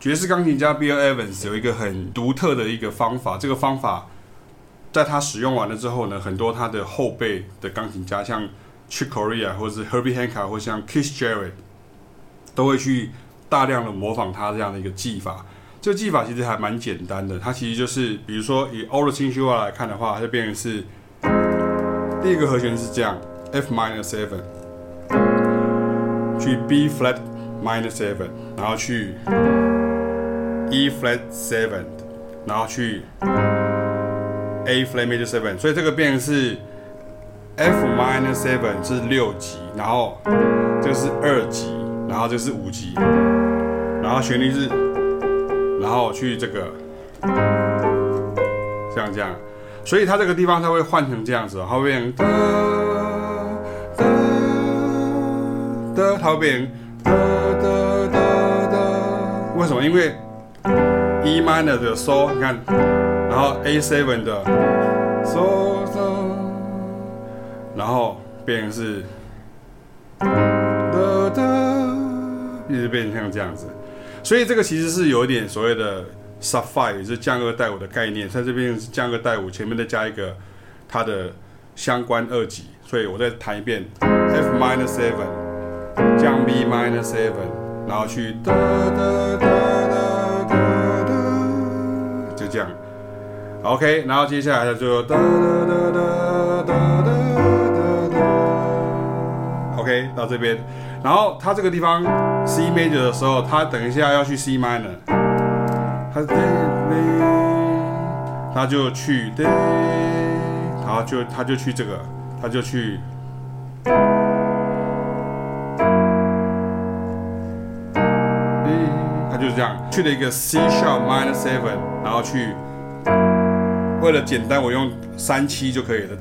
爵士钢琴家 Bill Evans 有一个很独特的一个方法，这个方法在他使用完了之后呢，很多他的后辈的钢琴家，像 Chick Corea 或者是 Herbie Hancock 或像 Keith Jarrett，都会去大量的模仿他这样的一个技法。这个技法其实还蛮简单的，它其实就是，比如说以 All the Things You Are 来看的话，它就变成是第一个和弦是这样，F minor seven，去 B flat minor seven，然后去 E flat seven，然后去 A flat major seven，所以这个变是 F minor seven 是六级，然后这个是二级，然后这个是五级，然后旋律是。然后去这个，像这样，所以它这个地方它会换成这样子，它会变成哒哒哒，它会变成哒哒哒哒。为什么？因为 E minor 的 So，你看，然后 A seven 的 So 然后变成是哒哒，一直变成像这样子。所以这个其实是有一点所谓的 sub five，也是降二带五的概念，在这边是降二带五，前面再加一个它的相关二级。所以我再弹一遍，F minor seven，降 B minor seven，然后去哒哒哒哒哒哒，就这样。OK，然后接下来它就哒哒哒哒哒哒哒。OK，到这边。然后它这个地方 C major 的时候，它等一下要去 C minor，它它就去，然后就它就去这个，它就去，就是这样去了一个 C sharp minor seven，然后去，为了简单，我用三七就可以了，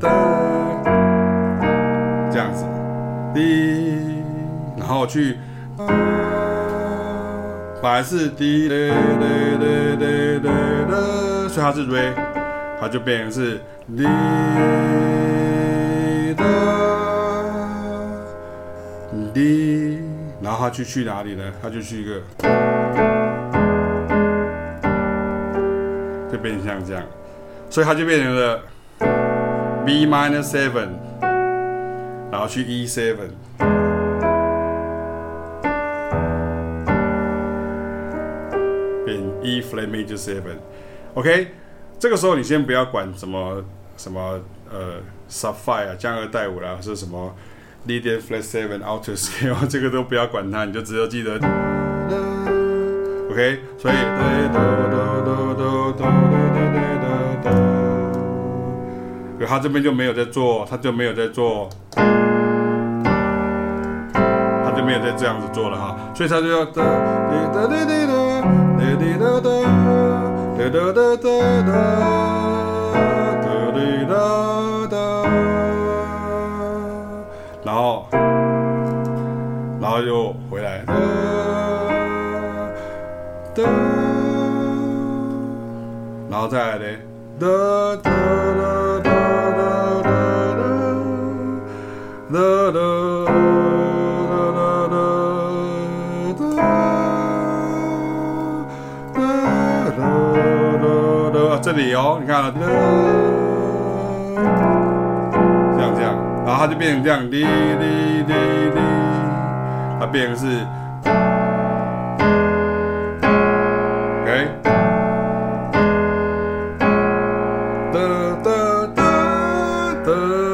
这样子，滴。然后去，本来是 D，所以它是 Re，它就变成是 D，D，然后它去去哪里呢？它就去一个，就变成像这样，所以它就变成了 B minor seven，然后去 E seven 变。E flat major seven，OK，这个时候你先不要管什么什么呃 sub five 啊降二带五啦，或者什么 leading flat seven out to scale，这个都不要管它，你就只有记得，OK，所以，他这边就没有在做，他就没有在做，他就没有在这样子做了哈，所以他就要。哒哒哒哒哒哒哒哒哒哒哒哒哒，然后，然后又回来，哒哒，然后再来嘞，哒哒哒哒哒这里哦，你看，这样这样，然后它就变成这样，滴滴滴滴，它变成是，OK，哒哒哒哒。